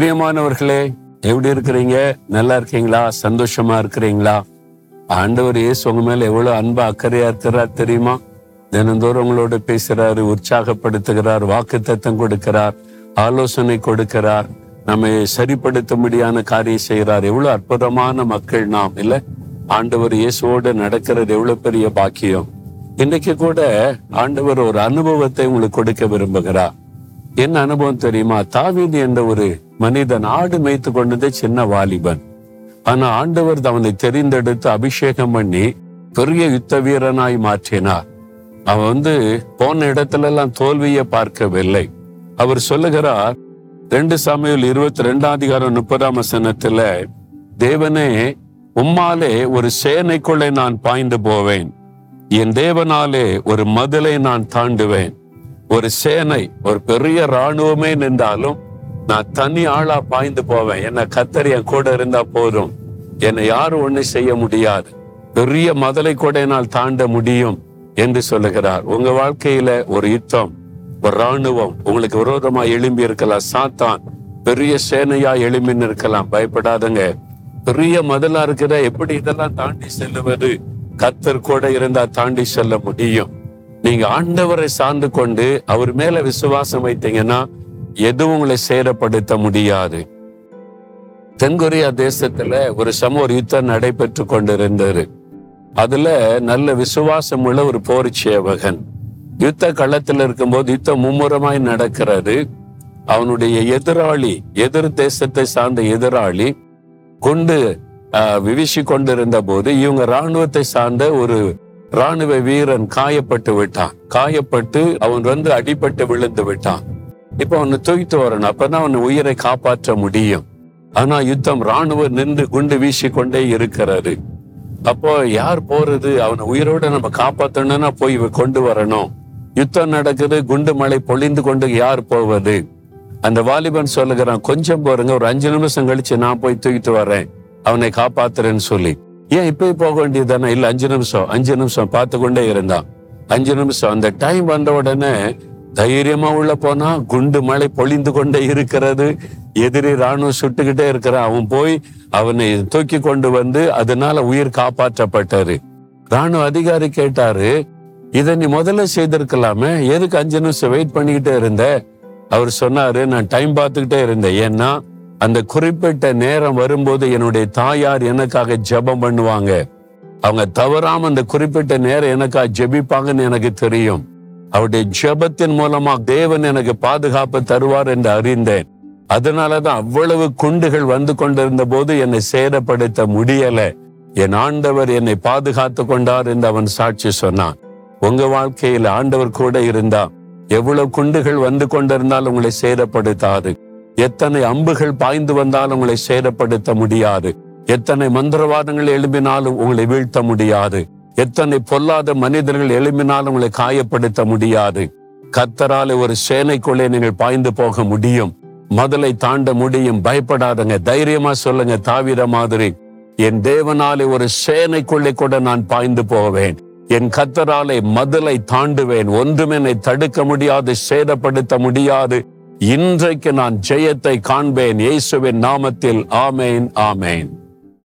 பிரியமானவர்களே எப்படி இருக்கிறீங்க? நல்லா இருக்கீங்களா? சந்தோஷமா இருக்கிறீங்களா? ஆண்டவர் இயேசு உங்க மேல எவ்வளவு அன்பா அக்கறையா இருக்கிறார் தெரியுமா? தினந்தோறும் உங்களோட பேசுறாரு உற்சாகப்படுத்துகிறார் வாக்கு தத்தம் கொடுக்கிறார் ஆலோசனை கொடுக்கிறார். நம்மை சரிப்படுத்தும்படியான காரியம் செய்கிறார். எவ்வளவு அற்புதமான மக்கள் நாம் இல்ல? ஆண்டவர் இயேசுவோடு நடக்கிறது எவ்வளவு பெரிய பாக்கியம். இன்னைக்கு கூட ஆண்டவர் ஒரு அனுபவத்தை உங்களுக்கு கொடுக்க விரும்புகிறார். என்ன அனுபவம் தெரியுமா? தாவீது என்ற ஒரு மனிதன் ஆடு மேய்த்து கொண்டது சின்ன வாலிபன். ஆனா ஆண்டவர் அவனை தெரிந்தெடுத்து அபிஷேகம் பண்ணி பெரிய யுத்த வீரனாய் மாற்றினார். அவன் வந்து போன இடத்துல எல்லாம் தோல்வியை பார்க்கவில்லை. அவர் சொல்லுகிறார் ரெண்டு சமையல் இருபத்தி ரெண்டாம் அதிகாரம் முப்பதாம் வசனத்துல தேவனே உம்மாலே ஒரு சேனைக்குள்ளே நான் பாய்ந்து போவேன். என் தேவனாலே ஒரு மதிலை நான் தாண்டுவேன். ஒரு சேனை ஒரு பெரிய ராணுவமே நின்றாலும் நான் தனி ஆளா பாய்ந்து போவேன். என்ன கத்தர் என் கூட இருந்தா போதும். என்னை யாரும் ஒண்ணு செய்ய முடியாது. பெரிய மதலை கூட என்னால் தாண்ட முடியும் என்று சொல்லுகிறார். உங்க வாழ்க்கையில ஒரு யுத்தம் ஒரு ராணுவம் உங்களுக்கு விரோதமா எழும்பி இருக்கலாம். சாத்தான் பெரிய சேனையா எழும்பின்னு இருக்கலாம். பயப்படாதங்க. பெரிய மதலா இருக்கிற எப்படி இதெல்லாம் தாண்டி செல்லுவது? கத்தர் கூட இருந்தா தாண்டி செல்ல முடியும். நீங்க ஆண்டவரை சார்ந்து கொண்டு அவர் மேல விசுவாசம் வைத்தீங்கன்னா எதுவும் உங்களை சேரப்படுத்த முடியாது. தென்கொரியா தேசத்துல ஒரு சம ஒரு யுத்தம் நடைபெற்று கொண்டிருந்தது. அதுல நல்ல விசுவாசம் உள்ள ஒரு போர் சேவகன் யுத்த களத்தில் இருக்கும்போது யுத்தம் மும்முரமாய் நடக்கிறது. அவனுடைய எதிராளி எதிர் தேசத்தை சார்ந்த எதிராளி கொண்டு விவிசி கொண்டிருந்த போது இவங்க ராணுவத்தை சார்ந்த ஒரு ராணுவ வீரன் காயப்பட்டு விட்டான். காயப்பட்டு அவன் வந்து அடிபட்டு விழுந்து விட்டான். இப்ப அவனை தூக்கிட்டு வரணும். அப்பதான் அவன் உயிரை காப்பாற்ற முடியும். ஆனா யுத்தம் ராணுவம் நின்று குண்டு வீசி கொண்டே இருக்கிறாரு அப்போ யார் போறது? அவனை உயிரோட நம்ம காப்பாத்தணும்னா போய் கொண்டு வரணும். யுத்தம் நடக்குது குண்டு மலை பொழிந்து கொண்டு யார் போவது? அந்த வாலிபன் சொல்லுகிறான் கொஞ்சம் போறங்க ஒரு அஞ்சு நிமிஷம் கழிச்சு நான் போய் தூக்கிட்டு வரேன். அவனை காப்பாத்துறேன்னு சொல்லி. ஏன் இப்பயே போக வேண்டியதுதானே? இல்ல அஞ்சு நிமிஷம் அஞ்சு நிமிஷம் பார்த்து கொண்டே இருந்தான். அஞ்சு நிமிஷம் அந்த டைம் வந்த உடனே தைரியமா உள்ள போனா குண்டு மழை பொழிந்து கொண்டே இருக்கிறது. எதிரி ராணுவம் சுட்டுக்கிட்டே இருக்கிறான். அவன் போய் அவனை தூக்கி கொண்டு வந்து அதனால உயிர் காப்பாற்றப்பட்டாரு. ராணுவ அதிகாரி கேட்டாரு இதை நீ முதல்ல செய்திருக்கலாமே? எதுக்கு அஞ்சு நிமிஷம் வெயிட் பண்ணிக்கிட்டே இருந்த? அவர் சொன்னாரு நான் டைம் பார்த்துக்கிட்டே இருந்தேன். ஏன்னா அந்த குறிப்பிட்ட நேரம் வரும்போது என்னுடைய தாயார் எனக்காக ஜெபம் பண்ணுவாங்க. அவங்க தவறாம அந்த குறிப்பிட்ட நேரம் எனக்காக ஜெபிப்பாங்கன்னு எனக்கு தெரியும். அவருடைய ஜெபத்தின் மூலமா தேவன் எனக்கு பாதுகாப்பு தருவார் என்று அறிந்தேன். அதனாலதான் அவ்வளவு குண்டுகள் வந்து கொண்டிருந்த போது என்னை சேதப்படுத்த முடியல. என் ஆண்டவர் என்னை பாதுகாத்து கொண்டார் என்று அவன் சாட்சி சொன்னான். உங்க வாழ்க்கையில் ஆண்டவர் கூட இருந்தா எவ்வளவு குண்டுகள் வந்து கொண்டிருந்தால் உங்களை சேதப்படுத்தாது. எத்தனை அம்புகள் பாய்ந்து வந்தாலும் உங்களை சேதப்படுத்த முடியாது. எத்தனை மந்திரவாதங்கள் எழும்பினாலும் உங்களை வீழ்த்த முடியாது. எத்தனை பொல்லாத மனிதர்கள் எழும்பினாலும் உங்களை காயப்படுத்த முடியாது. கத்தரால ஒரு சேனைக்குள்ளே நீங்கள் பாய்ந்து போக முடியும். முதலை தாண்ட முடியும். பயப்படாதங்க. தைரியமா சொல்லுங்க தாவிர மாதிரி. என் தேவனாலே ஒரு சேனைக்குள்ளே கூட நான் பாய்ந்து போவேன். என் கத்தராலே மதலை தாண்டுவேன். ஒன்றும் என்னை தடுக்க முடியாது சேதப்படுத்த முடியாது. இன்றைக்கு நான் ஜெயத்தை காண்பேன். இயேசுவின் நாமத்தில் ஆமேன் ஆமேன்.